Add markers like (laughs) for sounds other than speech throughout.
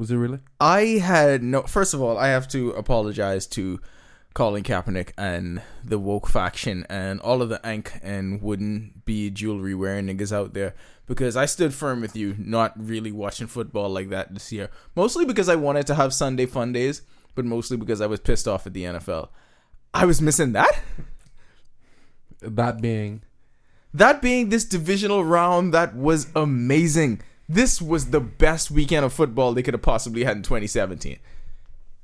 was it? Really? I had no. First of all, I have to apologize to Colin Kaepernick and the woke faction and all of the ankh and wooden bead jewelry wearing niggas out there because I stood firm with you, not really watching football like that this year. Mostly because I wanted to have Sunday fun days, but mostly because I was pissed off at the NFL. I was missing that. That being That being this divisional round that was amazing. This was the best weekend of football they could have possibly had in 2017.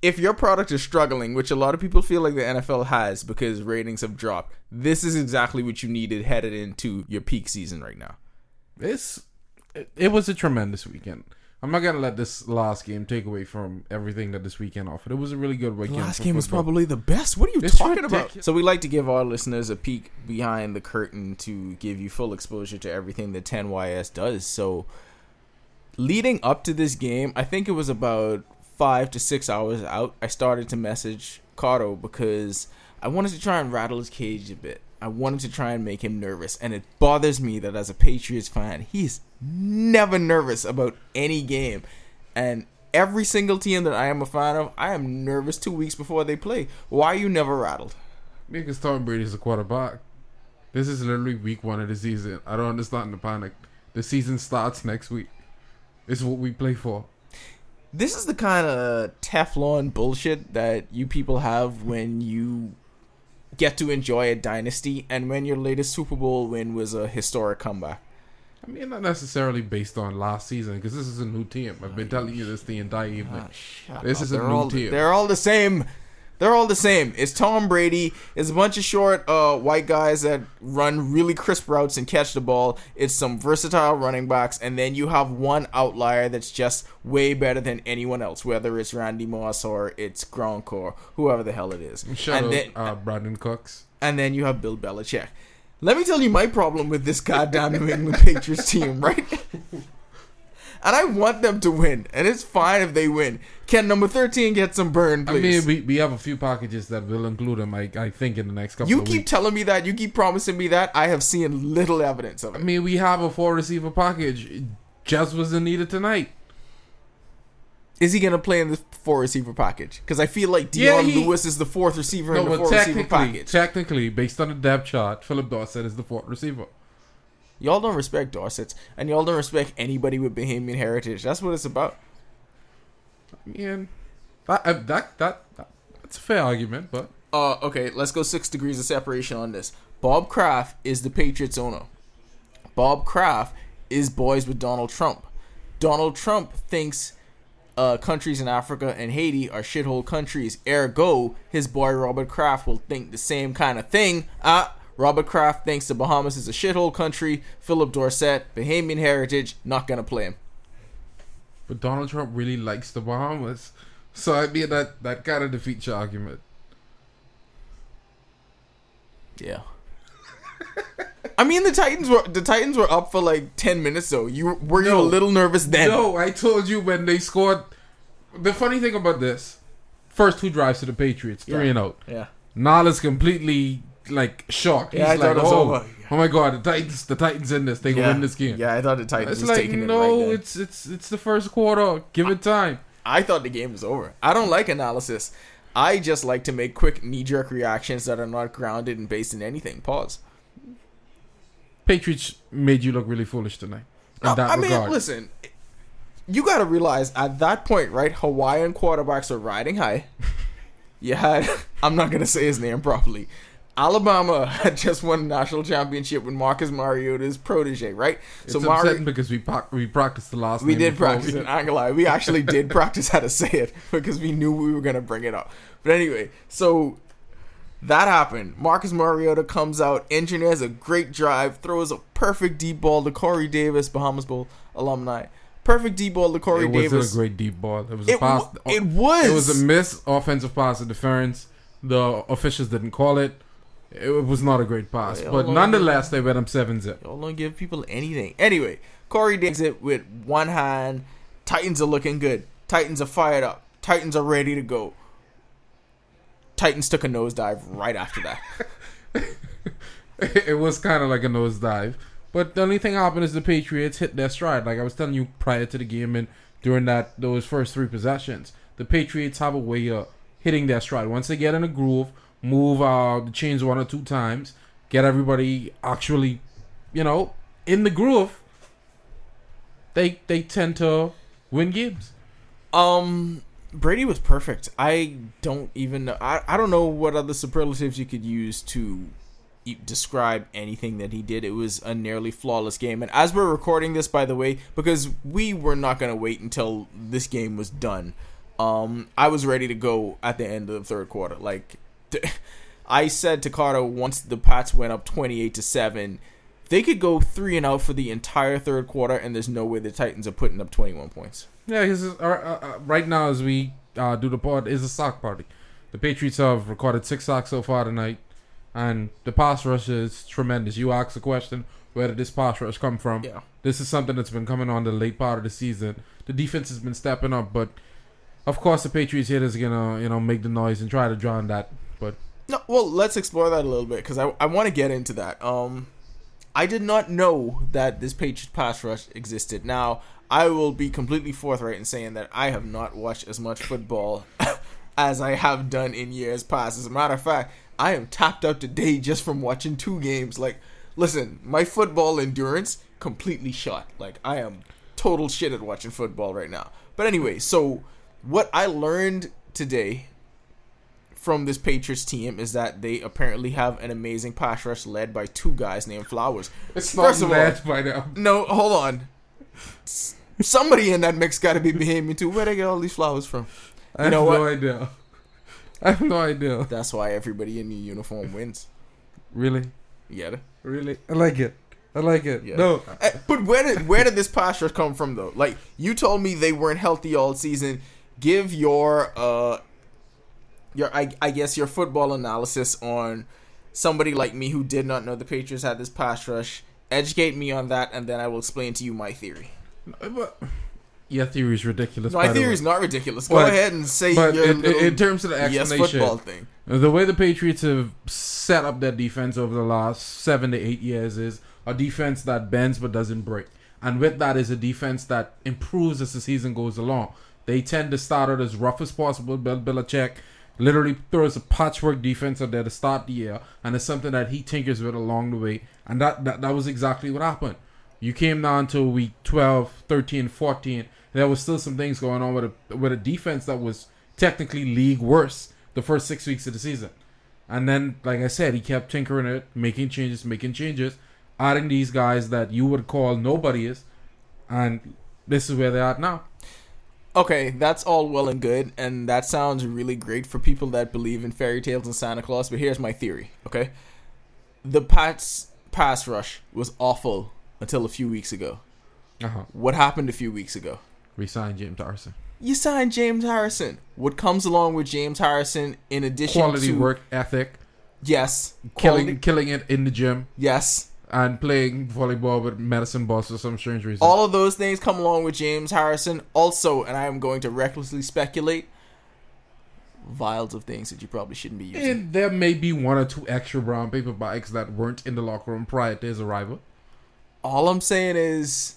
If your product is struggling, which a lot of people feel like the NFL has because ratings have dropped, this is exactly what you needed headed into your peak season right now. it's it, was a tremendous weekend. I'm not gonna let this last game take away from everything that this weekend offered. It was a really good weekend. Last for game was probably the best. What are you It's talking about? So we like to give our listeners a peek behind the curtain to give you full exposure to everything that 10YS does. So leading up to this game, I think it was about five to six hours out. I started to message Cotto because I wanted to try and rattle his cage a bit. I wanted to try and make him nervous, and it bothers me that as a Patriots fan, he's never nervous about any game. And every single team that I am a fan of, I am nervous two weeks before they play. Why are you never rattled? Because Tom Brady's a quarterback. This is literally week one of the season. I don't understand the panic. The season starts next week. It's what we play for. This is the kind of Teflon bullshit that you people have when you get to enjoy a dynasty and when your latest Super Bowl win was a historic comeback. I mean, not necessarily based on last season, because this is a new team. I've been telling you this the entire evening. Ah, This up. is a they're new all, team. They're all the same. They're all the same. It's Tom Brady. It's a bunch of short uh, white guys that run really crisp routes and catch the ball. It's some versatile running backs, and then you have one outlier that's just way better than anyone else, whether it's Randy Moss or it's Gronk or whoever the hell it is. Shout and out then, uh, Brandin Cooks. and then you have Bill Belichick. Let me tell you my problem with this goddamn New England Patriots team, right? (laughs) And I want them to win, and it's fine if they win. Can number thirteen get some burn, please? I mean, we, we have a few packages that will include him. I, I think in the next couple you keep weeks. telling me that. You keep promising me that. I have seen little evidence of it. I mean, we have a four receiver package. Just wasn't needed tonight. Is he gonna play in the four receiver package? Because I feel like Dion Yeah, he- Lewis is the fourth receiver No, in the four receiver technically, package. technically, based on the depth chart, Phillip Dorsett is the fourth receiver. Y'all don't respect Dorsett's, and y'all don't respect anybody with Bahamian heritage. That's what it's about. I mean, that, uh, that, that, that that's a fair argument, but Uh, okay, let's go six degrees of separation on this. Bob Kraft is the Patriots owner. Bob Kraft is boys with Donald Trump. Donald Trump thinks uh, countries in Africa and Haiti are shithole countries. Ergo, his boy Robert Kraft will think the same kind of thing. Uh, Robert Kraft thinks the Bahamas is a shithole country. Phillip Dorsett, Bahamian heritage, not gonna play him. but Donald Trump really likes the Bahamas, so I mean that that kind of defeats your argument. Yeah. (laughs) I mean, the Titans were the Titans were up for like ten minutes though. You were you a little nervous then? No, I told you when they scored. The funny thing about this, first two drives to the Patriots, three Yeah. and out. Yeah. Nal is completely like shocked. Yeah, I He's thought like, oh, over. oh my god, the Titans, the Titans in this, they yeah. win this game. Yeah, I thought the Titans It's was like taking it no, right it's it's it's the first quarter. Give it time. I thought the game was over. I don't like analysis. I just like to make quick knee jerk reactions that are not grounded and based in anything. Pause. Patriots made you look really foolish tonight. In I, I mean, regard. listen. You got to realize at that point, right? Hawaiian quarterbacks are riding high. (laughs) You had, (laughs) I'm not going to say his name properly. Alabama (laughs) had just won a national championship with Marcus Mariota's protege, right? It's so upsetting because we we practiced the last. we did practice we- it. I ain't lie. We actually (laughs) did practice how to say it (laughs) because we knew we were gonna bring it up. But anyway, so that happened. Marcus Mariota comes out, engineers a great drive, throws a perfect deep ball to Corey Davis, Bahamas Bowl alumni. Perfect deep ball to Corey It Davis. a great deep ball. It was a It, pass. wa- it was. It was a miss offensive pass interference. The officials didn't call it. It was not a great pass, Well, but nonetheless, they went up seven zip. Y'all don't give people anything. Anyway, Corey digs it with one hand. Titans are looking good. Titans are fired up. Titans are ready to go. Titans took a nosedive right after that. (laughs) it was kind of like a nosedive, But the only thing happened is the Patriots hit their stride. Like I was telling you prior to the game and during that those first three possessions, the Patriots have a way of hitting their stride. Once they get in a groove, move uh, the chains one or two times, get everybody actually, you know, in the groove. They they tend to win games. Um, Brady was perfect. I don't even know. I, I don't know what other superlatives you could use to describe anything that he did. It was a nearly flawless game. And as we're recording this, by the way, because we were not going to wait until this game was done, um, I was ready to go at the end of the third quarter. Like, I said to Carter once the Pats went up 28 to 7, they could go 3 and out for the entire third quarter, and there's no way the Titans are putting up 21 points. Yeah, is, uh, uh, right now as we uh, do the pod is a sock party. The Patriots have recorded six sacks so far tonight, and the pass rush is tremendous. You ask the question, where did this pass rush come from? Yeah. This is something that's been coming on the late part of the season. The defense has been stepping up, but of course the Patriots hitters are gonna you know make the noise and try to drown that. But No, well, let's explore that a little bit because I, I want to get into that. Um, I did not know that this Patriots pass rush existed. Now, I will be completely forthright in saying that I have not watched as much football (laughs) as I have done in years past. As a matter of fact, I am tapped out today just from watching two games. Like, listen, my football endurance completely shot. Like, I am total shit at watching football right now. But anyway, so what I learned today from this Patriots team is that they apparently have an amazing pass rush led by two guys named Flowers. it's First not of led by them. No, hold on. Somebody in that mix got to be behaving too. Where they get all these flowers from? I have know no what? idea. I have no idea. That's why everybody in the uniform wins. Really, Yeah. really, I like it. I like it. Yeah. No, Eh, But where did where did this pass rush come from though? Like you told me they weren't healthy all season. Give your uh your I, I guess your football analysis on somebody like me who did not know the Patriots had this pass rush. Educate me on that, and then I will explain to you my theory. but your theory is ridiculous. My theory is not ridiculous. Go But- ahead and say But your in, little in terms of the yes football thing. The way the Patriots have set up their defense over the last seven to eight years is a defense that bends but doesn't break. And with that is a defense that improves as the season goes along. They tend to start out as rough as possible. Bill Belichick literally throws a patchwork defense out there to start the year, and it's something that he tinkers with along the way. And that, that, that was exactly what happened. You came down to week 12, 13, 14. And there was still some things going on with a, with a defense that was technically league worse the first six weeks of the season. And then, like I said, he kept tinkering it, making changes, making changes, adding these guys that you would call nobodies, and this is where they're now. Okay, that's all well and good, and that sounds really great for people that believe in fairy tales and Santa Claus. But here's my theory. Okay, the Pats pass rush was awful until a few weeks ago. Uh-huh. What happened a few weeks ago? Resign James Harrison. You signed James Harrison. What comes along with James Harrison, in addition Quality to quality work ethic, yes, killing quality- killing it in the gym, yes, and playing volleyball with medicine balls for some strange reason. all of those things come along with James Harrison. Also, and I am going to recklessly speculate, vials of things that you probably shouldn't be using. and there may be one or two extra brown paper bags that weren't in the locker room prior to his arrival. All I'm saying is,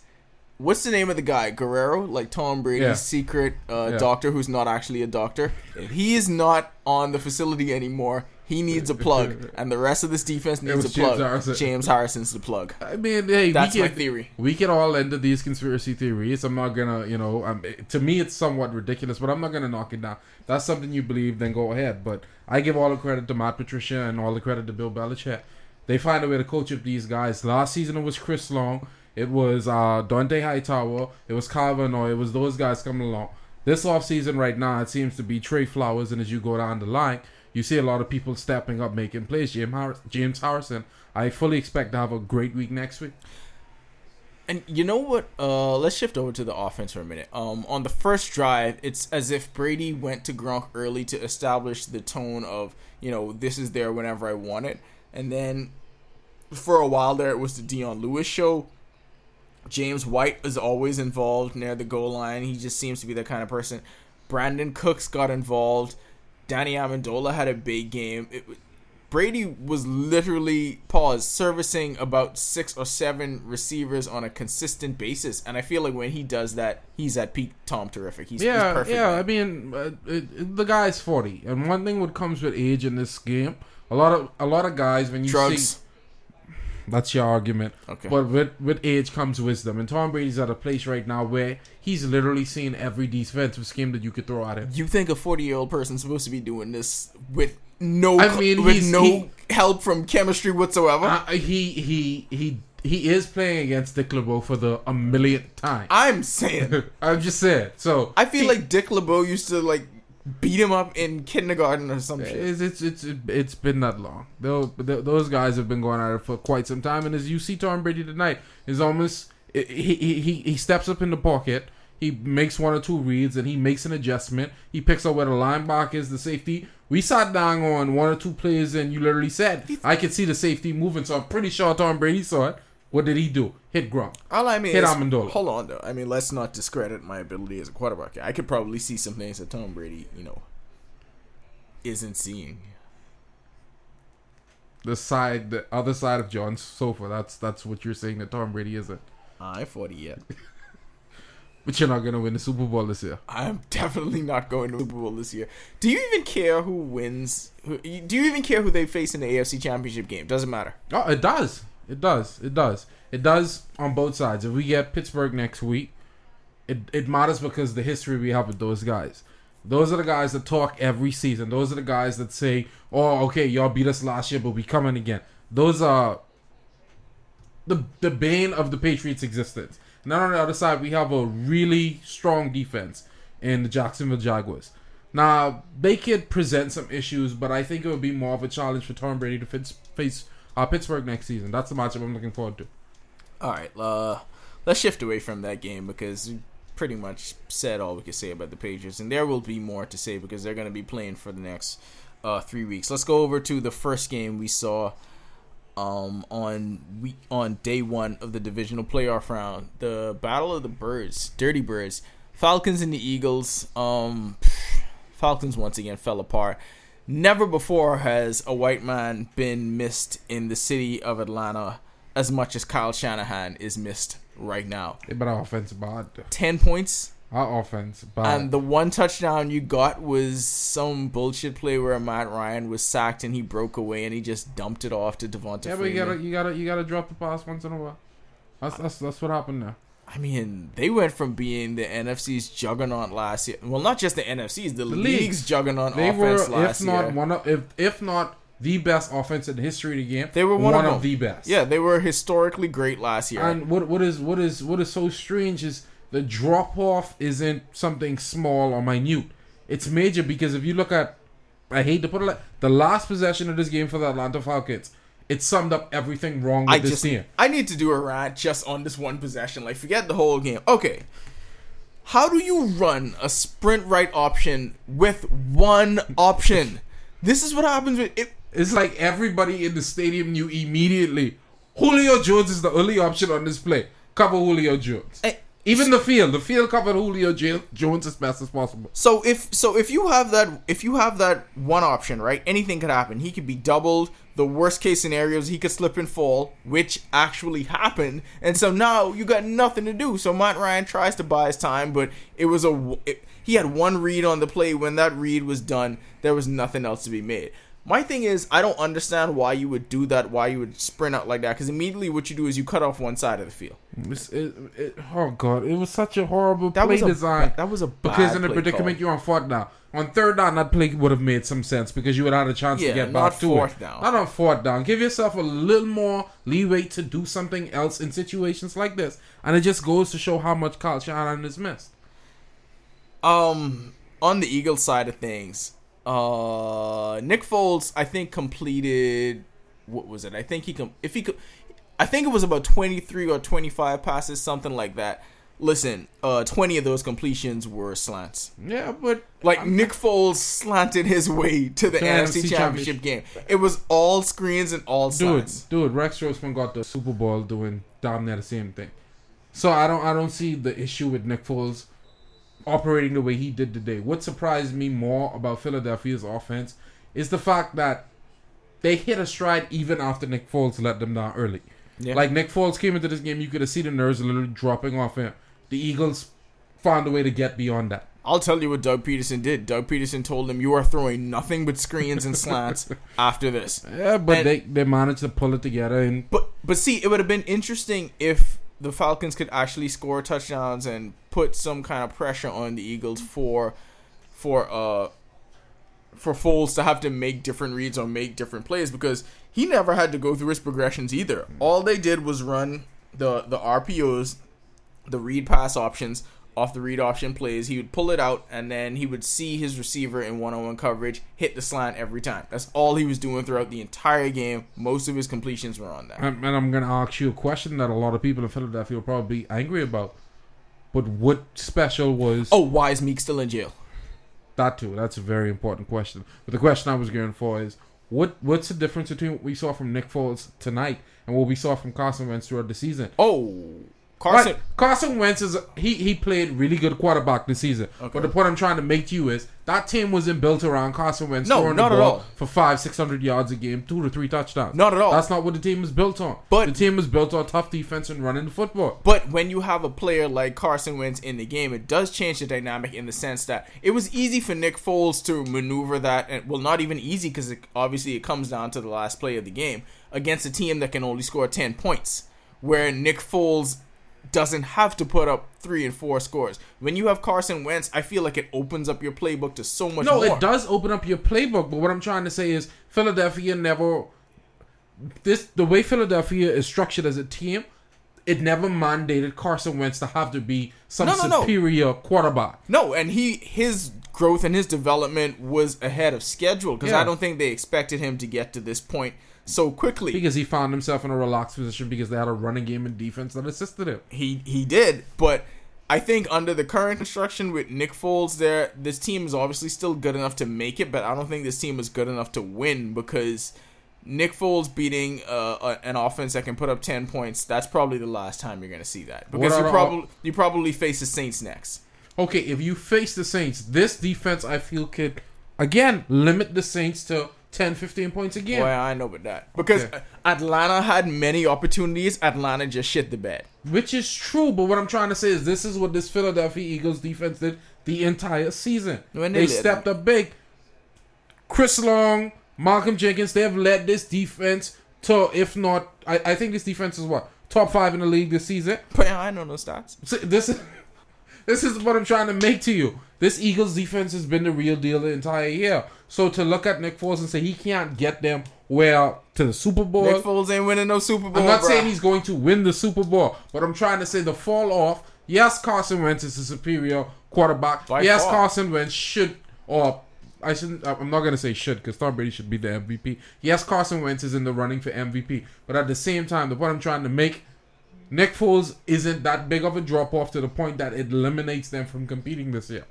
what's the name of the guy? Guerrero, like Tom Brady's Yeah. secret uh, Yeah. doctor, who's not actually a doctor. If he is not on the facility anymore, he needs a plug, (laughs) and the rest of this defense needs a was James plug. Harrison. James Harrison's the plug. I mean, hey, That's we my can, theory. We can all end of these conspiracy theories. I'm not gonna, you know, um, to me it's somewhat ridiculous, but I'm not gonna knock it down. That's something you believe, then go ahead. But I give all the credit to Matt Patricia and all the credit to Bill Belichick. They find a way to coach up these guys. Last season it was Chris Long, it was uh, Dont'a Hightower, it was Van it was those guys coming along. This offseason right now it seems to be Trey Flowers, and as you go down the line, you see a lot of people stepping up, making plays. James, James Harrison, I fully expect to have a great week next week. And you know what? Uh, let's shift over to the offense for a minute. Um, on the first drive, it's as if Brady went to Gronk early to establish the tone of, you know, this is there whenever I want it. And then for a while there, it was the Dion Lewis show. James White is always involved near the goal line. He just seems to be that kind of person. Brandin Cooks got involved. Danny Amendola had a big game. It, Brady was literally paused servicing about six or seven receivers on a consistent basis, and I feel like when he does that, he's at peak Tom terrific. He's, yeah, he's perfect. yeah. I mean, uh, it, it- the guy's forty, and one thing what comes with age in this game, a lot of a lot of guys when you drugs. see that's your argument. Okay. But with with age comes wisdom, and Tom Brady's at a place right now where he's literally seen every defensive scheme that you could throw at him. You think a forty-year-old person's supposed to be doing this with no, I mean, with no he- help from chemistry whatsoever? Uh, he he he he is playing against Dick LeBeau for the a millionth time. I'm saying. (laughs) I'm just saying. So I feel he- like Dick LeBeau used to like beat him up in kindergarten or some shit. It's it's it's it's been that long. Those those guys have been going at it for quite some time, and as you see Tom Brady tonight, is almost he he he he steps up in the pocket. He makes one or two reads and he makes an adjustment. He picks up where the linebacker is, the safety. We sat down on one or two plays and you literally said, I could see the safety moving, so I'm pretty sure Tom Brady saw it. What did he do? Hit Gronk. All I mean Hit is, Amendola. hold on though. I mean, let's not discredit my ability as a quarterback. I could probably see some things that Tom Brady, you know, isn't seeing. The side, the other side of John's sofa. That's that's what you're saying that Tom Brady isn't. I forty yet. (laughs) But you're not gonna win the Super Bowl this year. I'm definitely not going to the Super Bowl this year. Do you even care who wins? Who, do you even care who they face in the AFC Championship game? Doesn't matter. Oh, it does. It does. It does. It does on both sides. If we get Pittsburgh next week, it it matters because the history we have with those guys. Those are the guys that talk every season. Those are the guys that say, "Oh, okay, y'all beat us last year, but we coming again." Those are the the bane of the Patriots' existence. Then on the other side, we have a really strong defense in the Jacksonville Jaguars. Now they could present some issues, but I think it would be more of a challenge for Tom Brady to face uh, Pittsburgh next season. That's the matchup I'm looking forward to. All right, uh, let's shift away from that game because we pretty much said all we could say about the Patriots, and there will be more to say because they're going to be playing for the next uh, three weeks. Let's go over to the first game we saw um, on week on day one of the divisional playoff round, the Battle of the Birds, Dirty Birds, Falcons and the Eagles. Um, Falcons once again fell apart. Never before has a white man been missed in the city of Atlanta as much as Kyle Shanahan is missed right now. But our offense bad. 10 points, Our offense bad. and the one touchdown you got was some bullshit play where Matt Ryan was sacked and he broke away and he just dumped it off to Devonta yeah, but you gotta you gotta you gotta drop the pass once in a while. That's that's that's what happened there. I mean, they went from being the NFC's juggernaut last year. Well, not just the NFC's, the, league's league's. juggernaut They were, offense last if not year. one of, if if not the best offense in the history of the game, They were one of them. the best. Yeah, they were historically great last year. And what what is what is what is so strange is the drop off isn't something small or minute. It's major because if you look at, I hate to put it like the last possession of this game for the Atlanta Falcons, it summed up everything wrong with I this just team. I need to do a rant just on this one possession. Like forget the whole game. Okay. How do you run a sprint right option with one option? This is what happens with it. It's like everybody in the stadium knew immediately. Julio Jones is the only option on this play. Cover Julio Jones. Eh, Even the field, the field covered Julio Jo- Jones as best as possible. So if so if you have that if you have that one option, right? Anything could happen. He could be doubled. The worst case scenarios, he could slip and fall, which actually happened. And so now you got nothing to do. So Matt Ryan tries to buy his time, but it was a it, he had one read on the play. When that read was done, there was nothing else to be made. My thing is, I don't understand why you would do that. Why you would sprint out like that? Because immediately what you do is you cut off one side of the field. It- it- oh god, it was such a horrible That play was a design. that was a because in the predicament call. you're on fourth down. On third down, that play would have made some sense because you would have had a chance Yeah, to get back to fourth it. down. Not on fourth down. Give yourself a little more leeway to do something else in situations like this, and it just goes to show how much Kyle Shanahan is missed. Um, on the Eagles side of things, uh, Nick Foles, I think completed what was it? I think he com- if he could, I think it was about twenty three or twenty five passes, something like that. Listen, uh, twenty of those completions were slants. Yeah, but Like Nick Foles slanted his way to the To NFC, NFC Championship game. It was all screens and all dude, slants. dude, Rex Grossman got the Super Bowl doing damn near the same thing. So I don't, I don't see the issue with Nick Foles operating the way he did today. What surprised me more about Philadelphia's offense is the fact that they hit a stride even after Nick Foles let them down early. Yeah. Like Nick Foles came into this game, you could have seen the nerves literally dropping off him. The Eagles found a way to get beyond that. I'll tell you what Doug Pederson did. Doug Pederson told him, "You are throwing nothing but screens and slants (laughs) after this." Yeah, but And- they they managed to pull it together and But but see, it would have been interesting if the Falcons could actually score touchdowns and put some kind of pressure on the Eagles for for uh for Foles to have to make different reads or make different plays because he never had to go through his progressions either. All they did was run the the RPOs, the read pass options off the read option plays. He would pull it out and then he would see his receiver in one on one coverage, hit the slant every time. That's all he was doing throughout the entire game. Most of his completions were on that. and and I'm gonna ask you a question that a lot of people in Philadelphia will probably be angry about. But what special was Oh, why is Meek still in jail? that too? That's a very important question. But the question I was going for is what what's the difference between what we saw from Nick Foles tonight and what we saw from Carson Wentz throughout the season? Oh, Carson. Right. Carson Wentz is he he played really good quarterback this season. Okay. But the point I'm trying to make to you is that team wasn't built around Carson Wentz No, throwing not the at all. for five, six hundred yards a game, two to three touchdowns. Not at all. That's not what the team was built on. But- the team was built on tough defense and running the football. But when you have a player like Carson Wentz in the game, it does change the dynamic in the sense that it was easy for Nick Foles to maneuver that, and well, not even easy because it, obviously it comes down to the last play of the game against a team that can only score ten points, where Nick Foles doesn't have to put up three and four scores. When you have Carson Wentz, I feel like it opens up your playbook to so much No, more. it does open up your playbook, but what I'm trying to say is Philadelphia never this the way Philadelphia is structured as a team, it never mandated Carson Wentz to have to be some No, no, no. superior quarterback. No, and he his growth and his development was ahead of schedule because Yeah. I don't think they expected him to get to this point so quickly. Because he found himself in a relaxed position because they had a running game and defense that assisted him. he he did, but I think under the current construction with Nick Foles there, this team is obviously still good enough to make it, but I don't think this team is good enough to win because Nick Foles beating uh, a- an offense that can put up ten points. That's probably the last time you're going to see that because you probably you probably face the Saints next. Okay, if you face the Saints, this defense I feel could again limit the Saints to 10, 15 points a game. Boy, I know about that because Okay. Atlanta had many opportunities. Atlanta just shit the bed. Which is true, but what I'm trying to say is this is what this Philadelphia Eagles defense did the entire season. When they they stepped up big. Chris Long, Malcolm Jenkins, they have led this defense to, if not, I, I think this defense is what? Top five in the league this season. But I know no stats. So this is (laughs) this is what I'm trying to make to you. This Eagles defense has been the real deal the entire year. So to look at Nick Foles and say he can't get them well to the Super Bowl. Nick Foles ain't winning no Super Bowl. I'm not bruh. saying he's going to win the Super Bowl, but I'm trying to say the fall off. Yes, Carson Wentz is a superior quarterback. By yes, far. Carson Wentz should, or I shouldn't. I'm not going to say should because Tom Brady should be the MVP. Yes, Carson Wentz is in the running for MVP, but at the same time, the point I'm trying to make, Nick Foles isn't that big of a drop off to the point that it eliminates them from competing this year.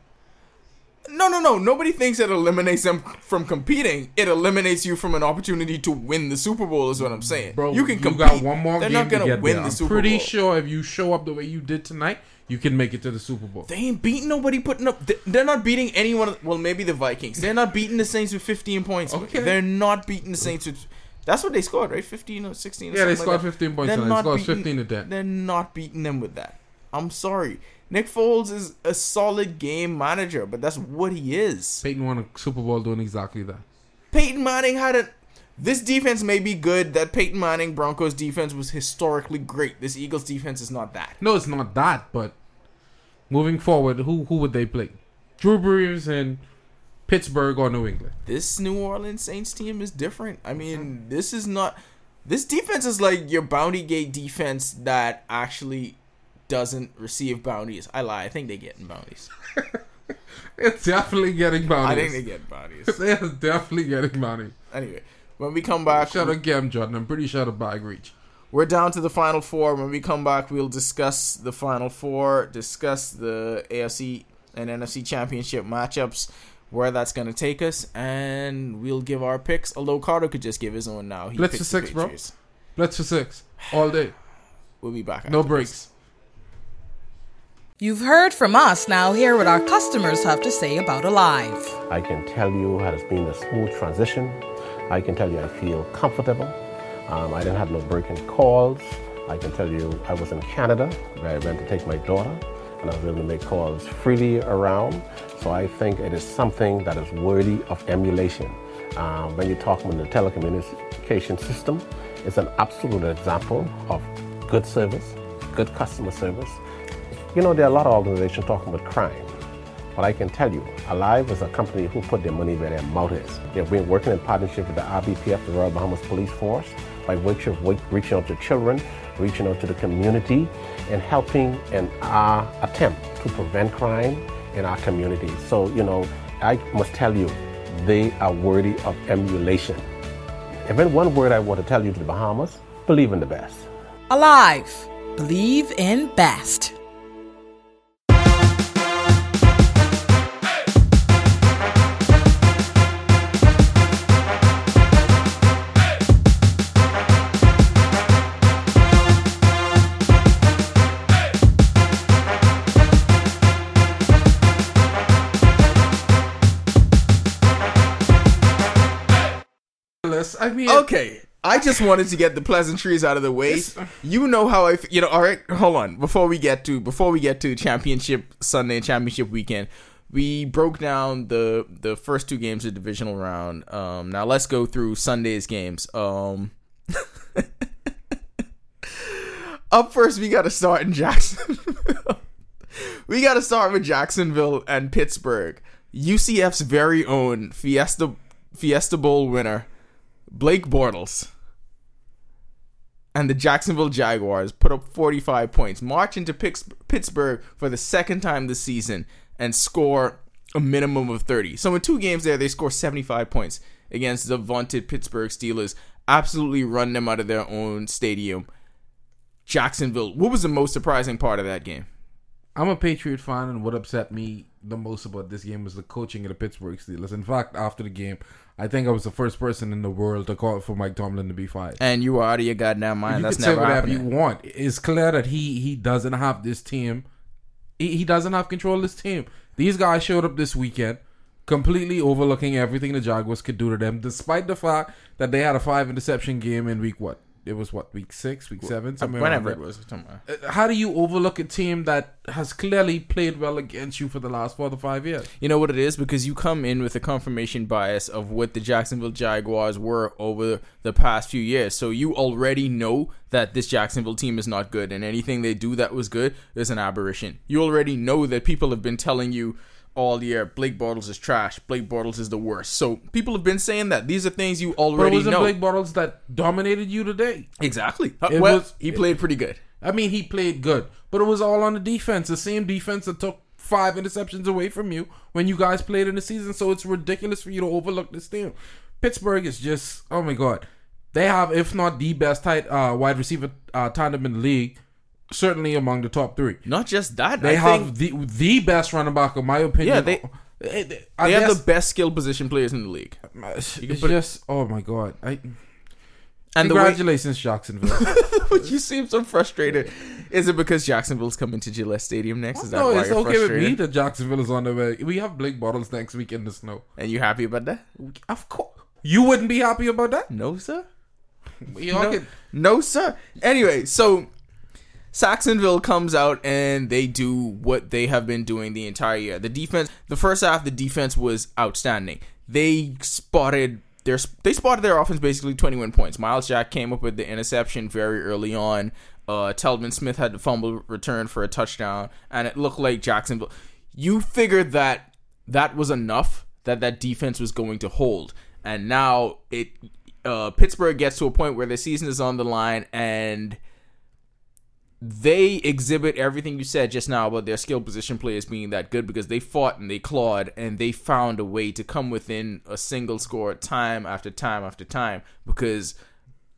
No, no, no. Nobody thinks it eliminates them from competing. It eliminates you from an opportunity to win the Super Bowl. Is what I'm saying. Bro, you can you compete. got one more They're not gonna to win there. the I'm Super pretty Bowl. sure if you show up the way you did tonight, you can make it to the Super Bowl. They ain't beating nobody. Putting up. they- They're not beating anyone. Well, maybe the Vikings. They're not beating the Saints with 15 points. Okay. They're not beating the Saints with. That's what they scored, right? 15 or 16. Or Yeah, they something like scored that. 15 points They're tonight. They scored beating- 15 to 10. They're not beating them with that. I'm sorry. Nick Foles is a solid game manager, but that's what he is. Peyton won a Super Bowl doing exactly that. Peyton Manning had a. This defense may be good. That Peyton Manning Broncos defense was historically great. This Eagles defense is not that. No, it's not that, but moving forward, who who would they play? Drew Brees and Pittsburgh or New England? This New Orleans Saints team is different. I mean, this is not. This defense is like your bounty gate defense that actually doesn't receive bounties. I lie. I think they get bounties. (laughs) It's definitely getting bounties. I think they get bounties. (laughs) They're definitely getting bounties. Anyway, when we come back, Shout out Cam Jordan. I'm pretty sure the bag reach. We're down to the final four. When we come back, we'll discuss the final four, discuss the AFC and NFC championship matchups, where that's going to take us, and we'll give our picks. Although Carter could just give his own now. He Blitz for six, bro. Let's for six all day. (sighs) We'll be back. No breaks. this. You've heard from us. Now hear what our customers have to say about ALIV. I can tell you it has been a smooth transition. I can tell you I feel comfortable. Um, I didn't have no breaking calls. I can tell you I was in Canada where I went to take my daughter and I was able to make calls freely around. So I think it is something that is worthy of emulation. Um, when you talk about the telecommunication system, it's an absolute example of good service, good customer service. You know, there are a lot of organizations talking about crime. But I can tell you, ALIV is a company who put their money where their mouth is. They've been working in partnership with the RBPF, the Royal Bahamas Police Force, by virtue of reaching out to children, reaching out to the community, and helping in our attempt to prevent crime in our community. So, you know, I must tell you, they are worthy of emulation. And then one word I want to tell you to the Bahamas, believe in the best. ALIV. Believe in best. I mean, Okay, I just wanted to get the pleasantries out of the way. You know how I, f- you know. All right, hold on. Before we get to before we get to championship Sunday, championship weekend, we broke down the the first two games of divisional round. Um, now let's go through Sunday's games. Um, (laughs) up first, we got to start in Jacksonville. (laughs) we got to start with Jacksonville and Pittsburgh. UCF's very own Fiesta Fiesta Bowl winner. Blake Bortles and the Jacksonville Jaguars put up 45 points, march into Pittsburgh for the second time this season, and score a minimum of 30. So in two games there, they score 75 points against the vaunted Pittsburgh Steelers. Absolutely run them out of their own stadium. Jacksonville. What was the most surprising part of that game? I'm a Patriot fan, and what upset me the most about this game was the coaching of the Pittsburgh Steelers. In fact, after the game, I think I was the first person in the world to call for Mike Tomlin to be fired. And you were out of your goddamn mind. you That's can say whatever happening. you want. It's clear that he he doesn't have this team. He, he doesn't have control of this team. These guys showed up this weekend, completely overlooking everything the Jaguars could do to them, despite the fact that they had a five interception game in week what? It was what week six, week seven, somewhere Whenever it was. somewhere. Uh, How do you overlook a team that has clearly played well against you for the last four to five years? You know what it is? Because you come in with a confirmation bias of what the Jacksonville Jaguars were over the past few years. So you already know that this Jacksonville team is not good, and anything they do that was good is an aberration. You already know that people have been telling you all year Blake Bortles is trash. Blake Bortles is the worst. So people have been saying that. These are things you But it already know. Blake Bortles that dominated you today. exactly. It well, was- he played pretty good. I mean, he played good, but it was all on the defense. The same defense that took five interceptions away from you when you guys played in the season. So it's ridiculous for you to overlook this team. Pittsburgh is just, oh my god, they have if not the best tight uh, wide receiver uh, tandem in the league, certainly among the top three. Not just that. They I have the the best running back, in my opinion. Yeah, they- They, they have the best skill position players in the league. It's put it- just, oh my god. I, And the way, congratulations, Jacksonville. (laughs) you seem so frustrated. Is it because Jacksonville's coming to Gillette Stadium next? Is that no, why it's you're okay with me that Jacksonville is on the way. We have Blake Bottles next week in the snow. And you happy about that? Of course. You wouldn't be happy about that? No, sir. No, no, sir. Anyway, so Jacksonville comes out and they do what they have been doing the entire year. The defense, the first half, the defense was outstanding. They spotted their they spotted their offense basically 21 points. Myles Jack came up with the interception very early on. Uh, Telvin Smith had the fumble return for a touchdown, and it looked like Jacksonville. You figured that that was enough that that defense was going to hold, and now it uh, Pittsburgh gets to a point where the season is on the line, and they exhibit everything you said just now about their skill position players being that good because they fought and they clawed and they found a way to come within a single score time after time after time because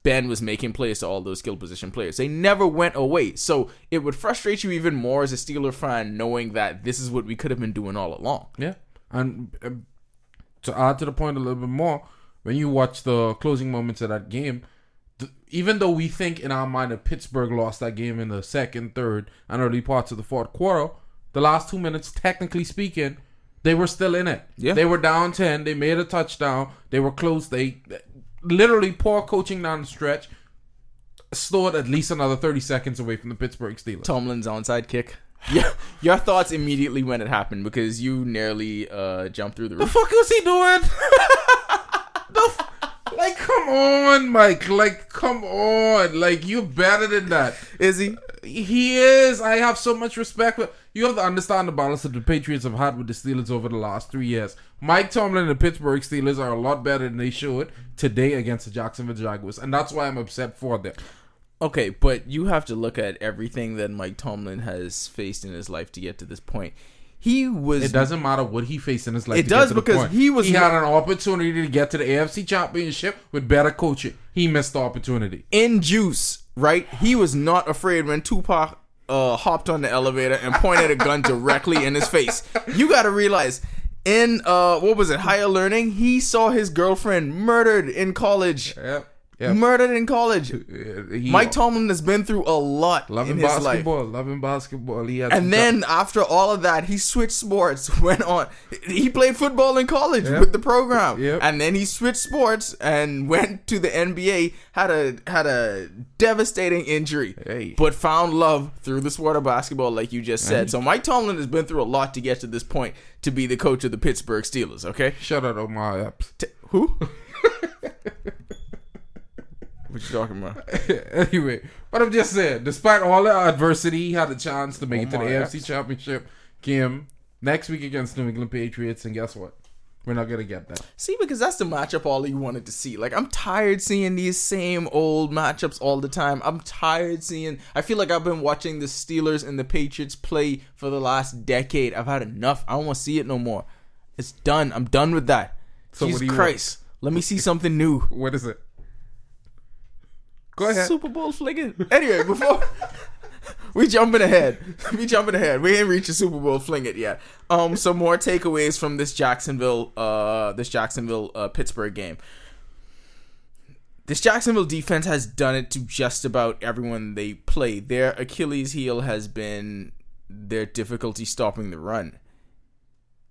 Ben was making plays to all those skill position players. They never went away. So it would frustrate you even more as a Steeler fan knowing that this is what we could have been doing all along. Yeah. And um, to add to the point a little bit more, when you watch the closing moments of that game, even though we think in our mind that Pittsburgh lost that game in the second, third, and early parts of the fourth quarter, the last two minutes, technically speaking, they were still in it. Yeah. They were down 10. They made a touchdown. They were close. They literally poor coaching down the stretch stored at least another 30 seconds away from the Pittsburgh Steelers. Tomlin's onside kick. (laughs) Yeah, your thoughts immediately when it happened because you nearly uh, jumped through the roof. the fuck was he doing? (laughs) like, come on, Mike. Like, come on. Like, you're better than that. Is he? He is. I have so much respect for. You have to understand the balance that the Patriots have had with the Steelers over the last three years. Mike Tomlin and the Pittsburgh Steelers are a lot better than they showed today against the Jacksonville Jaguars, and that's why I'm upset for them. Okay, but you have to look at everything that Mike Tomlin has faced in his life to get to this point. He was It doesn't matter what he faced in his life. It does because he was He had an opportunity to get to the AFC Championship with better coaching. He missed the opportunity. in juice, right? He was not afraid when Tupac uh, hopped on the elevator and pointed a gun directly in his face. You got to realize, in uh, what was it, higher learning, he saw his girlfriend murdered in college. Yep. Yep. Murdered in college. He- Mike Tomlin has been through a lot loving in his life. basketball, loving basketball. He had And then after all of that, he switched sports. (laughs) Went on. He played football in college Yep. with the program, Yep. and then he switched sports and (laughs) went to the NBA. had a had a devastating injury, Hey. but found love through the sport of basketball, like you just said. So Mike Tomlin has been through a lot to get to this point to be the coach of the Pittsburgh Steelers. Okay, Shout out Omar Epps. T- who? (laughs) what you talking about? (laughs) anyway, but I'm just saying, despite all the adversity, he had a chance to make it to oh the AFC Epps. Championship game next week against New England Patriots. And guess what? We're not gonna get that. See, because that's the matchup all you wanted to see. Like, I'm tired seeing these same old matchups all the time. I'm tired seeing. I feel like I've been watching the Steelers and the Patriots play for the last decade. I've had enough. I don't want to see it no more. It's done. I'm done with that. So Jesus do you Christ. Let me see something new. What is it? Go ahead. Super Bowl flinging. Anyway, before (laughs) we jumping ahead, (laughs) we jumping ahead. We ain't reached the Super Bowl fling it yet. Um, some more takeaways from this Jacksonville, uh, this Jacksonville uh, Pittsburgh game. This Jacksonville defense has done it to just about everyone they play. Their Achilles heel has been their difficulty stopping the run.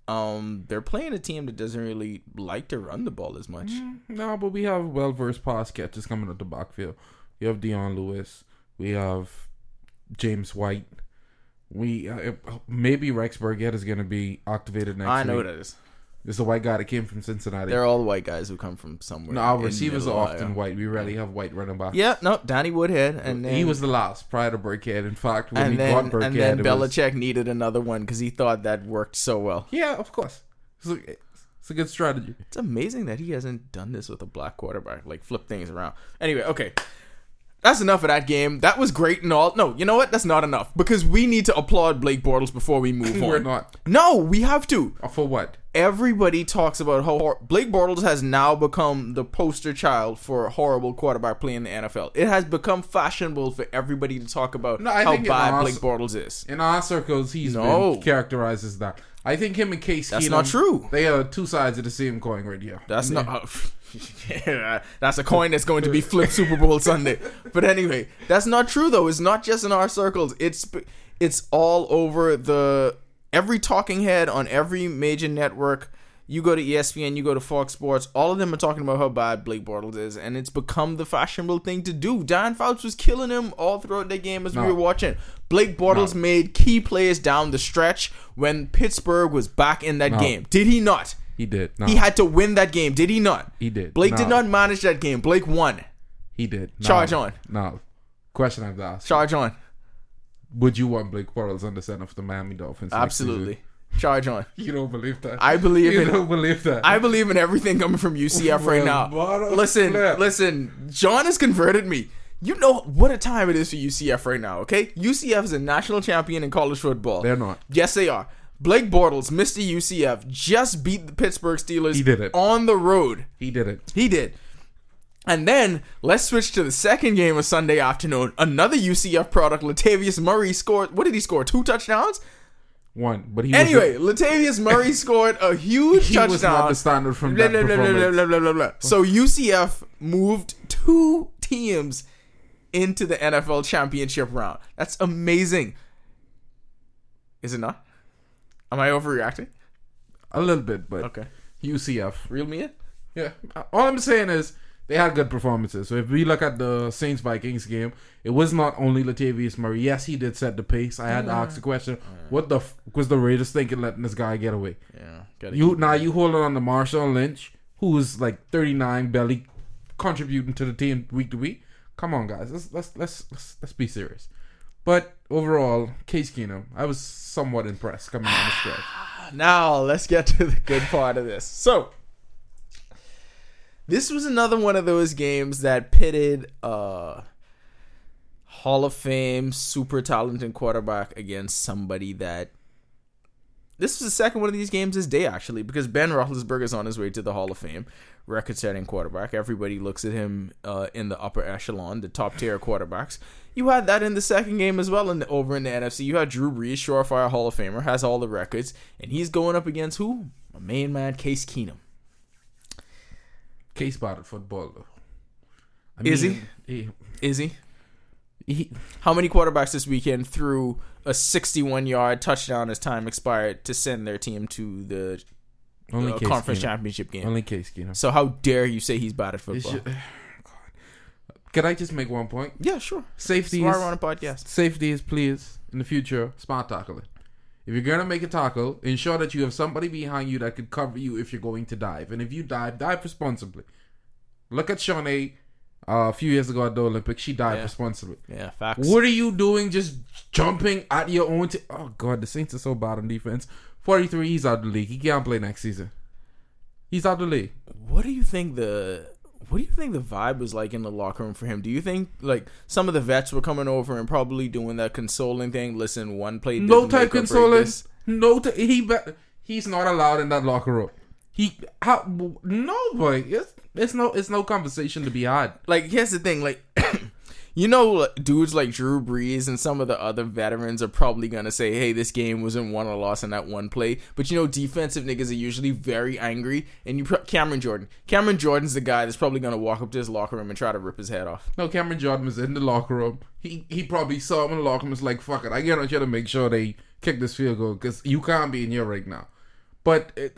Um, they're playing a team that doesn't really like to run the ball as much. No, but we have well versed pass catchers coming out the backfield. We have Dion Lewis. We have James White. We uh, maybe Rex Burkhead is going to be activated next. I know week. what it is. Is the white guy that came from Cincinnati. They're all white guys who come from somewhere. no, our receivers are often white. We rarely have white running back. Yeah, no, Danny Woodhead, and then he was the last prior to Burkhead. In fact, when he then got Burkhead, and then it was- Belichick needed another one because he thought that worked so well. yeah, of course, it's a, it's a good strategy. It's amazing that he hasn't done this with a black quarterback, like flip things around. Anyway, okay. That's enough of that game. That was great and all. No, you know what? That's not enough because we need to applaud Blake Bortles before we move (laughs) on. We're not. No, we have to. Uh, For what? Everybody talks about how hor- Blake Bortles has now become the poster child for horrible quarterback play in the NFL. It has become fashionable for everybody to talk about No, how bad also- Blake Bortles is. In our circles, he's No. been characterized as that. I think him and Case That's Keenum, not true. They are two sides of the same coin right here. That's not. (laughs) (laughs) Yeah, that's a coin that's going to be flipped Super Bowl Sunday. But anyway, that's not true though. It's not just in our circles. It's it's all over the every talking head on every major network. You go to ESPN, you go to Fox Sports. All of them are talking about how bad Blake Bortles is, and it's become the fashionable thing to do. Dan Fouts was killing him all throughout the game as we were watching. Blake Bortles No. made key plays down the stretch when Pittsburgh was back in that No. game. Did he not? He did. No, He had to win that game. Did he not? He did. Blake did not manage that game. Blake won. He did. No. Charge on. No. Question I've asked. Charge on. Would you want Blake Bortles on the center of the Miami Dolphins? Absolutely. Charge on. (laughs) You don't believe that. I believe you in don't believe that. I believe in everything coming from (laughs) UCF right now. Listen, flip. listen. John has converted me. You know what a time it is for UCF right now, okay? UCF is a national champion in college football. They're not. Yes, they are. Blake Bortles, Mr. UCF, just beat the Pittsburgh Steelers He did it. on the road. He did it. He did. And then let's switch to the second game of Sunday afternoon. Another UCF product, Latavius Murray scored. What did he score? Two touchdowns. One, but he Anyway, was Latavius Murray (laughs) scored a huge he touchdown. was not the standard from Blah, that blah, performance. blah, blah, blah, blah. So UCF moved two teams into the NFL championship round. That's amazing. Is it not? Am I overreacting? A little bit, but Okay. UCF. real me. Yeah. All I'm saying is they had good performances. So if we look at the Saints Vikings game, it was not only Latavius Murray. Yes, he did set the pace. I had to ask the question: What the f- was the Raiders thinking letting this guy get away? Yeah, You now you holding on to Marshawn Lynch, who's like 39, barely contributing to the team week to week. Come on, guys, let's let's let's let's, let's be serious. But overall, Case Keenum, I was somewhat impressed coming on the (sighs) stretch. Now let's get to the good part of this. So this was another one of those games that pitted uh Hall of Fame super talented quarterback against somebody that this was the second one of these games this day actually because Ben Roethlisberger is on his way to the Hall of Fame, record-setting quarterback. Everybody looks at him uh, in the upper echelon, the top-tier quarterbacks. You had that in the second game as well, in the, over in the NFC. You had Drew Brees, surefire Hall of Famer, has all the records, and he's going up against who? My main man, Case Keenum. Case batted football though. I Is mean, he? Is he? he How many quarterbacks this weekend threw a 61-yard touchdown as time expired to send their team to the only conference Keenum. championship game? Only Case Keenum. So how dare you say he's bad at football? should- (sighs) Can I just make one point? Yeah, sure. Safety is on a podcast. safety is please in the future smart tackling. If you're gonna make a tackle, ensure that you have somebody behind you that could cover you if you're going to dive. And if you dive, dive responsibly. Look at Shaunae uh, a few years ago at the Olympics. She died Yeah. responsibly. Yeah, facts. What are you doing? Just jumping at your own. T- oh God, the Saints are so bad on defense. Forty-three, he's out of the league. He can't play next season. He's out of the league. What do you think the what do you think the vibe was like in the locker room for him? Do you think like some of the vets were coming over and probably doing that consoling thing? Listen, one play No type consoling. No, t- he be- he's not allowed in that locker room. He how no boy. It's, it's no it's no conversation to be had. Like here's the thing, like (clears throat) you know, dudes like Drew Brees and some of the other veterans are probably gonna say, "Hey, this game wasn't won or lost in that one play." But you know, defensive niggas are usually very angry. And you, pro- Cameron Jordan, Cameron Jordan's the guy that's probably gonna walk up to his locker room and try to rip his head off. No, Cameron Jordan was in the locker room. He he probably saw him in the locker room. Was like, "Fuck it, I get on here to make sure they kick this field goal because you can't be in here right now." But it,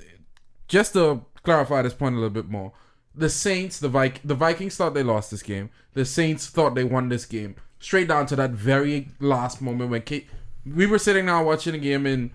just to clarify this point a little bit more, the Saints, the Vik- the Vikings thought they lost this game. The Saints thought they won this game. Straight down to that very last moment when Kate, we were sitting now watching the game and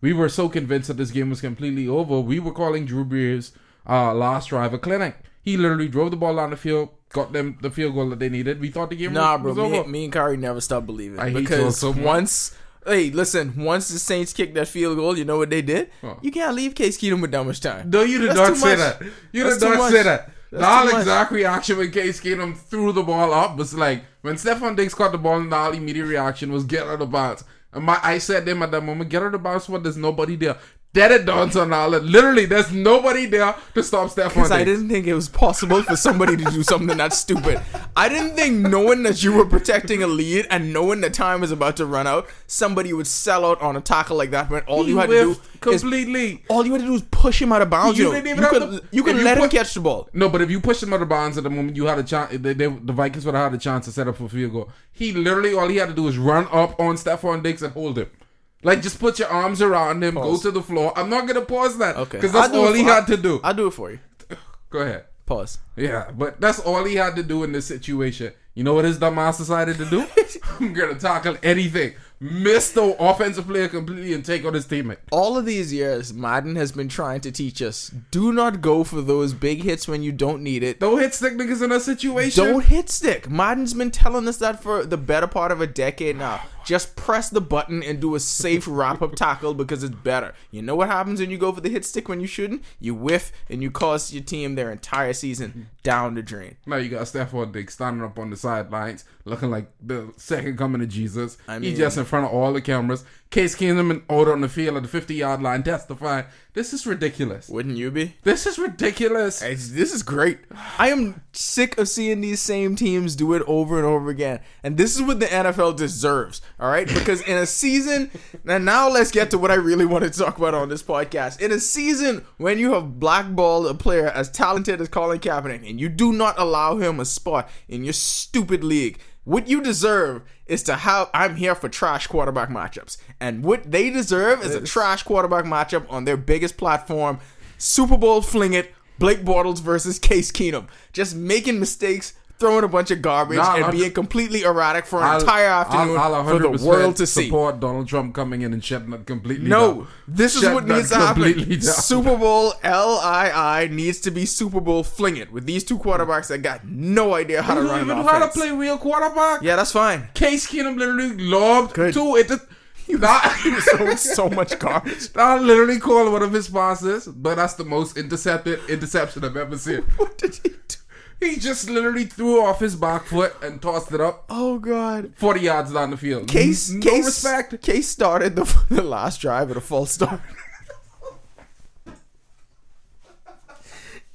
we were so convinced that this game was completely over. We were calling Drew Brees' uh, last drive a clinic. He literally drove the ball down the field, got them the field goal that they needed. We thought the game Nah, was, bro, was me, over. me and Kyrie never stopped believing I hate you because so much. once. Hey, listen. Once the Saints kicked that field goal, you know what they did? Huh. You can't leave Case Keenum with that much time. No, you did That's not say much. that. You That's did not much. say that. That's too exact reaction when Case Keenum threw the ball up was like when Stefon Diggs caught the ball and the all immediate reaction was get out of bounds. And my I said to him at that moment, get out of bounds what there's nobody there. Dead it dawns on all that. Literally, there's nobody there to stop Stefon Because I didn't think it was possible for somebody to do something that stupid. I didn't think knowing that you were protecting a lead and knowing the time was about to run out, somebody would sell out on a tackle like that when all He you had to do whiffed is completely. all you had to do was push him out of bounds. You You, know. didn't even you could you could let him catch the ball. No, but if you push him out of bounds at the moment, you had a chance. They, they, the Vikings would have had a chance to set up for field goal. He literally all he had to do was run up on Stefon Diggs and hold him. Like just put your arms around him, Pause. go to the floor. I'm not gonna pause that Okay, because that's all he for- had to do. I'll do it for you. Go ahead. Pause. Yeah, but that's all he had to do in this situation. You know what his dumbass decided to do? (laughs) (laughs) I'm gonna tackle anything, miss the offensive player completely, and take on his teammate. all of these years, Madden has been trying to teach us: do not go for those big hits when you don't need it. Don't hit stick niggas in a situation. Don't hit stick. Madden's been telling us that for the better part of a decade now. Just press the button and do a safe wrap up tackle because it's better. You know what happens when you go for the hit stick when you shouldn't? You whiff and you cost your team their entire season down the drain. Now you got Stefon Diggs standing up on the sidelines, looking like the second coming of Jesus. I He's just in front of all the cameras. Case Keenum and out on the field at the 50 yard line testifying. This is ridiculous. Wouldn't you be? This is ridiculous. It's, this is great. I am sick of seeing these same teams do it over and over again. And this is what the NFL deserves, all right? Because in a season, and now let's get to what I really want to talk about on this podcast. In a season when you have blackballed a player as talented as Colin Kaepernick and you do not allow him a spot in your stupid league, what you deserve is to how I'm here for trash quarterback matchups. And what they deserve is a trash quarterback matchup on their biggest platform. Super Bowl fling it Blake Bortles versus Case Keenum, just making mistakes, throwing a bunch of garbage, Nah, and being completely erratic for an I'll- entire afternoon I'll, I'll for the world to see. Support Donald Trump coming in and shutting it completely No, down. this is what needs to happen. Super Bowl LII needs to be Super Bowl fling it with these two quarterbacks that got no idea how to run even know how to play real quarterback. Yeah, that's fine. Case Keenum literally lobbed Good. two. It just, (laughs) that, so, so much garbage. (laughs) I literally called one of his passes, but that's the most intercepted interception I've ever seen. What did he do? He just literally threw off his back foot and tossed it up Oh God. 40 yards down the field. Case, no Case, respect. Case started the, (laughs) the last drive with a false start. (laughs)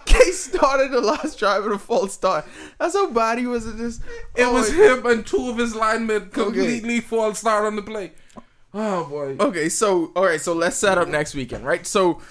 Case started the last drive with a false start. That's how bad he was at this. It Oh was him and two of his linemen completely false start on the play. Oh boy. Okay, so all right, so let's set up next weekend, right? So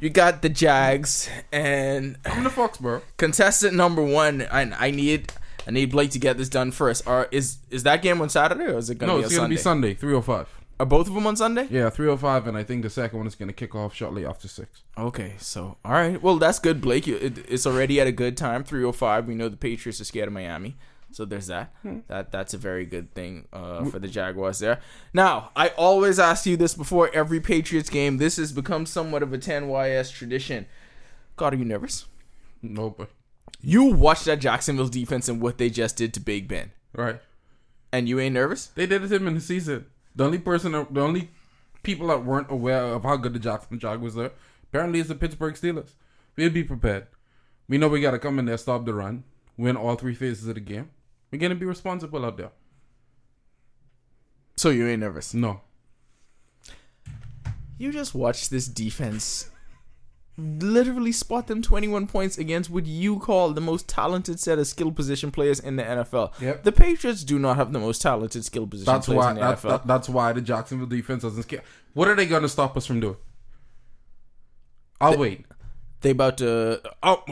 you got the Jags and I'm the Foxborough. contestant number one. I, I need I need Blake to get this done first. Are is is that game on Saturday or is it gonna be? No, be it's gonna Sunday? be Sunday, 305. Are both of them on Sunday? Yeah, 305, and I think the second one is gonna kick off shortly after six. Okay, so all right, well that's good, Blake. It, it's already at a good time. Three oh five. We know the Patriots are scared of Miami, so there's that. That that's a very good thing uh, for the Jaguars there. Now, I always ask you this before every Patriots game. This has become somewhat of a 10YS tradition. God, are you nervous? No, but You watched that Jacksonville defense and what they just did to Big Ben, right. and you ain't nervous? They did it to him in the season. The only person, the only people that weren't aware of how good the Jacksonville Jaguars are, apparently, is the Pittsburgh Steelers. We'll be prepared. We know we got to come in there, stop the run, win all three phases of the game. We're gonna be responsible out there. So you ain't nervous? No, You just watched this defense literally spot them 21 points against what you call the most talented set of skill position players in the NFL. Yep. The Patriots do not have the most talented skill position that's players why. in the That's, NFL. that, that's why the Jacksonville defense doesn't scare. What are they gonna stop us from doing? I'll wait. they about to oh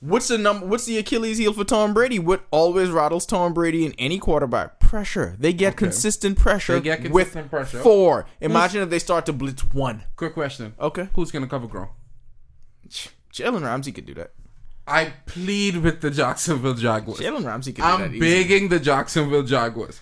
what's the number what's the Achilles heel for Tom Brady? What always rattles Tom Brady in any quarterback? Pressure. They get consistent pressure They get with consistent pressure. four. Imagine if they start to blitz one. Quick question: Okay. Who's gonna cover ground? Jalen Ramsey could do that. I plead with the Jacksonville Jaguars. Jalen Ramsey could do that I'm begging the Jacksonville Jaguars.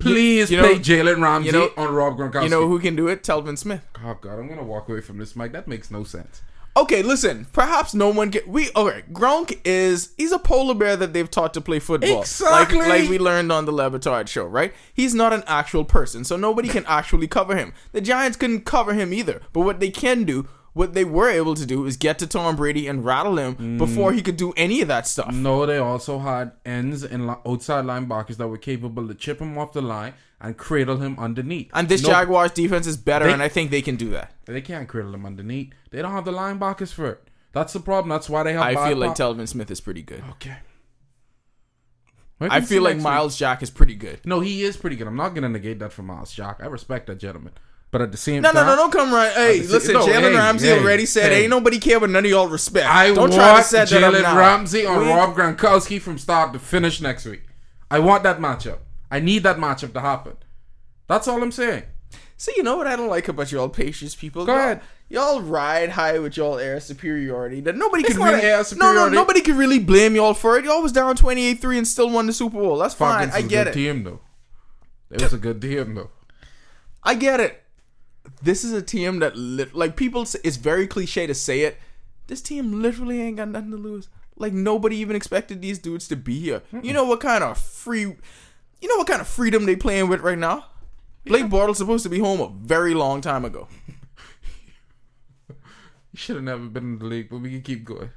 Please you know- play Jalen Ramsey you know- on Rob Gronkowski. You know who can do it? Telvin Smith. Oh God, I'm gonna walk away from this mic. That makes no sense. Okay, listen. Perhaps no one get we. Okay, Gronk is he's a polar bear that they've taught to play football. Exactly. Like, like we learned on the Le Batard show, right? He's not an actual person, so nobody can actually cover him. The Giants couldn't cover him either. But what they can do, what they were able to do, is get to Tom Brady and rattle him Mm. before he could do any of that stuff. No, they also had ends and outside linebackers that were capable to chip him off the line and cradle him underneath. And this No, Jaguars defense is better, They- and I think they can do that. they can't cradle him underneath. They don't have the linebackers for it. That's the problem. That's why they have. I feel like pop- Telvin Smith is pretty good. Okay. I feel like Myles Jack is pretty good. No, he is pretty good. I'm not gonna negate that for Myles Jack. I respect that gentleman, but at the same No, time, no, no, don't come right. Hey, the sa- listen, no, Jalen hey, Ramsey hey, already said, hey. "Ain't nobody care but none of y'all respect." I don't want try to set that up Jalen. Ramsey on Rob Gronkowski from start to finish next week. I want that matchup. I need that matchup to happen. That's all I'm saying. See, you know what I don't like about y'all Patriots people? Go y'all, ahead. Y'all ride high with y'all air superiority that nobody It's really. air superiority. No, no, nobody can really blame y'all for it. Y'all was down 28-3 and still won the Super Bowl. That's fine. Falcons I was get good it. Team though. It was a good team though. I get it. This is a team that, lit like, people. Say, it's very cliche to say it. This team literally ain't got nothing to lose. Like nobody even expected these dudes to be here. You know what kind of free, you know what kind of freedom they playing with right now. Blake Bortles supposed to be home a very long time ago. (laughs) You should have never been in the league, but we can keep going.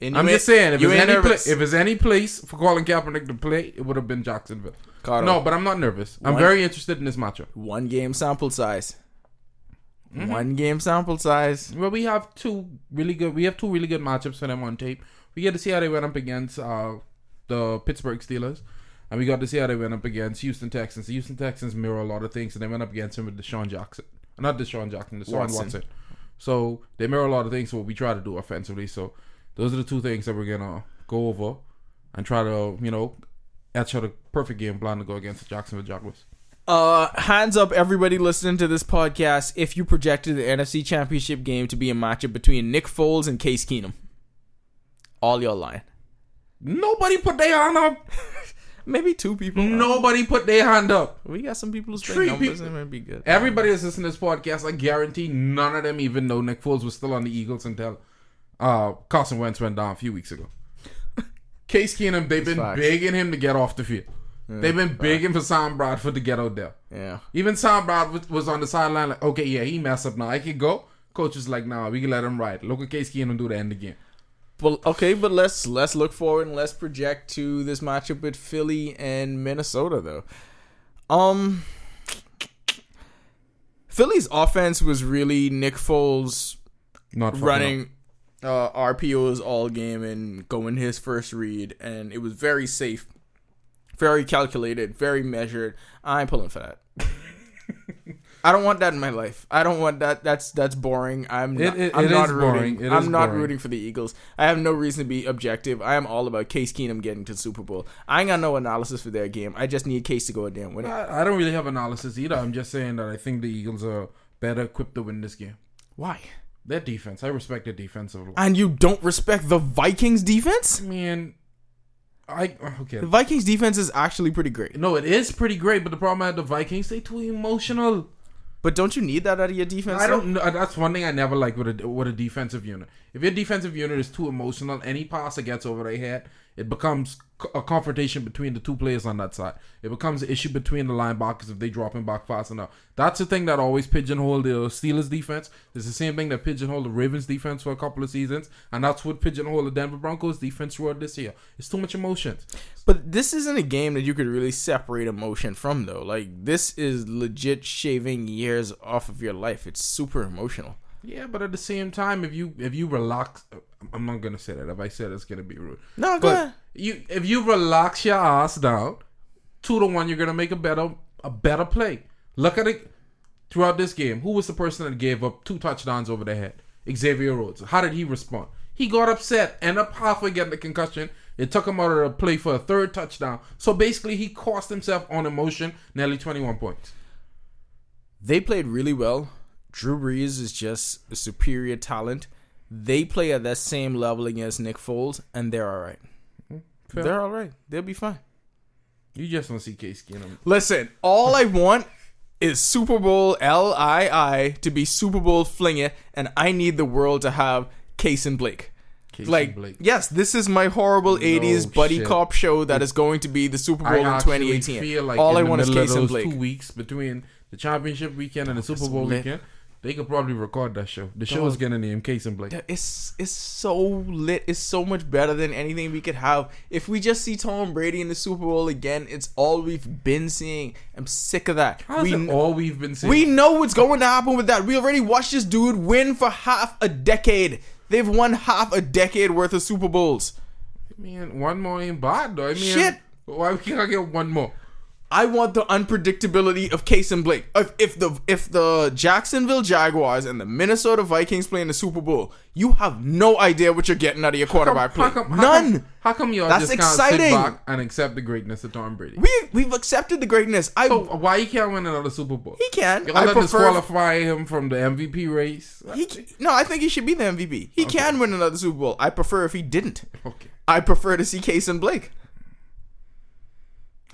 I'm just saying, if there's any pla- if there's any place for Colin Kaepernick to play, it would have been Jacksonville. Carter. No, but I'm not nervous. I'm very interested in this matchup. One game sample size. Mm-hmm. One game sample size. Well, we have two really good. We have two really good matchups for them on tape. We get to see how they went up against uh, the Pittsburgh Steelers, and we got to see how they went up against Houston Texans. The Houston Texans mirror a lot of things, and they went up against him with Deshaun Jackson, not Deshaun Jackson, Deshaun Watson. Watson. So they mirror a lot of things. What we try to do offensively. So those are the two things that we're gonna go over and try to you know etch out a perfect game plan to go against the Jacksonville Jaguars. Uh, hands up, everybody listening to this podcast, if you projected the NFC Championship game to be a matchup between Nick Foles and Case Keenum. All y'all lying. Nobody put their hand up. (laughs) Maybe two people. Nobody put their hand up. We got some people who Three numbers people- and might be good. Everybody that's listening to this podcast, I guarantee none of them even know Nick Foles was still on the Eagles until uh, Carson Wentz went down a few weeks ago. (laughs) Case Keenum, they've been facts. begging him to get off the field. they've been begging for Sam Bradford to get out there. Yeah. Even Sam Bradford was on the sideline like, okay, yeah, he messed up now. I can go. Coach is like, nah, we can let him ride. Look at Case Keenum do the end again. Well, okay, but let's let's look forward and let's project to this matchup with Philly and Minnesota, though. Um, Philly's offense was really Nick Foles Not running uh, RPOs all game and going his first read, and it was very safe, very calculated, very measured. I'm pulling for that. (laughs) I don't want that in my life. I don't want that. That's that's boring. I'm not, it- I'm it not is rooting. boring. It I'm not boring. rooting for the Eagles. I have no reason to be objective. I am all about Case Keenum getting to the Super Bowl. I ain't got no analysis for their game. I just need Case to go a damn win it. I, I don't really have analysis either. I'm just saying that I think the Eagles are better equipped to win this game. Why? Their defense, I respect their defensive. And you don't respect the Vikings defense? Man, I okay. The Vikings defense is actually pretty great. No, it is pretty great, but the problem I had the Vikings, they too emotional. But don't you need that out of your defense? I don't know. Uh, that's one thing I never like with a with a defensive unit. If your defensive unit is too emotional, any pass that gets over their head, it becomes co- a confrontation between the two players on that side. It becomes an issue between the linebackers if they drop him back fast enough. That's the thing that always pigeonhole the Steelers defense. It's the same thing that pigeonholed the Ravens defense for a couple of seasons, and that's what pigeonholed the Denver Broncos defense throughout this year. It's too much emotion. But this isn't a game that you could really separate emotion from, though. Like this is legit shaving years off of your life. It's super emotional. Yeah, but at the same time, if you if you relax, I'm not gonna say that. If I say it, it's gonna be rude. No, go But ahead. You if you relax your ass down, two to one, you're gonna make a better a better play. Look at it throughout this game. Who was the person that gave up two touchdowns over the head? Xavier Rhodes. How did he respond? He got upset, and up halfway getting the concussion. It took him out of the play for a third touchdown. So basically, he cost himself on emotion nearly 21 points. They played really well. Drew Brees is just a superior talent. They play at that same level against Nick Foles, and they're all right. Fair. They're all right. They'll be fine. You just don't see Case Keenum. Listen, all I want is Super Bowl L I I to be Super Bowl fling it, and I need the world to have Case and Blake. Case like, and Blake. yes, this is my horrible '80s buddy shit. cop show that is going to be the Super Bowl I in 2018. like all in I want is middle of Case and those Blake. Two weeks between the championship weekend and the Super it's Bowl lit. weekend, they could probably record that show. The show is gonna name Case and Blake. It's it's so lit. It's so much better than anything we could have. If we just see Tom Brady in the Super Bowl again, it's all we've been seeing. I'm sick of that. How's we all we've been saying? we know what's going to happen with that. We already watched this dude win for half a decade. They've won half a decade worth of Super Bowls. I mean, one more ain't bad though. I mean, Shit. Why we can't I get one more? I want the unpredictability of Case and Blake. If, if the if the Jacksonville Jaguars and the Minnesota Vikings play in the Super Bowl, you have no idea what you're getting out of your quarterback How play. come, how None. Come, how come y'all That's just exciting. can't sit back and accept the greatness of Tom Brady? we we've accepted the greatness. I so why he can't win another Super Bowl? he can. Y'all I prefer. disqualify him from the MVP race. He, no, I think he should be the MVP. He can win another Super Bowl. I prefer if he didn't. Okay. I prefer to see Case and Blake.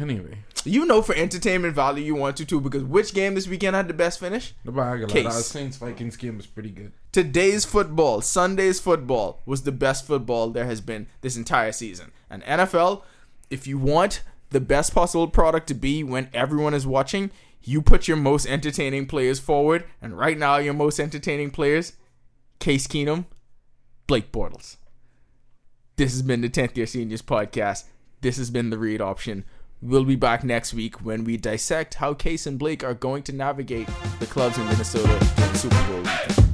Anyway, You know, for entertainment value, you want to too. Because which game this weekend had the best finish? the Case. Saints Vikings game was pretty good. Today's football, Sunday's football, was the best football there has been this entire season. And NFL, if you want the best possible product to be when everyone is watching, you put your most entertaining players forward. And right now, your most entertaining players, Case Keenum, Blake Bortles. This has been the 10th Year Seniors podcast. This has been the read option. We'll be back next week when we dissect how Case and Blake are going to navigate the clubs in Minnesota in the Super Bowl.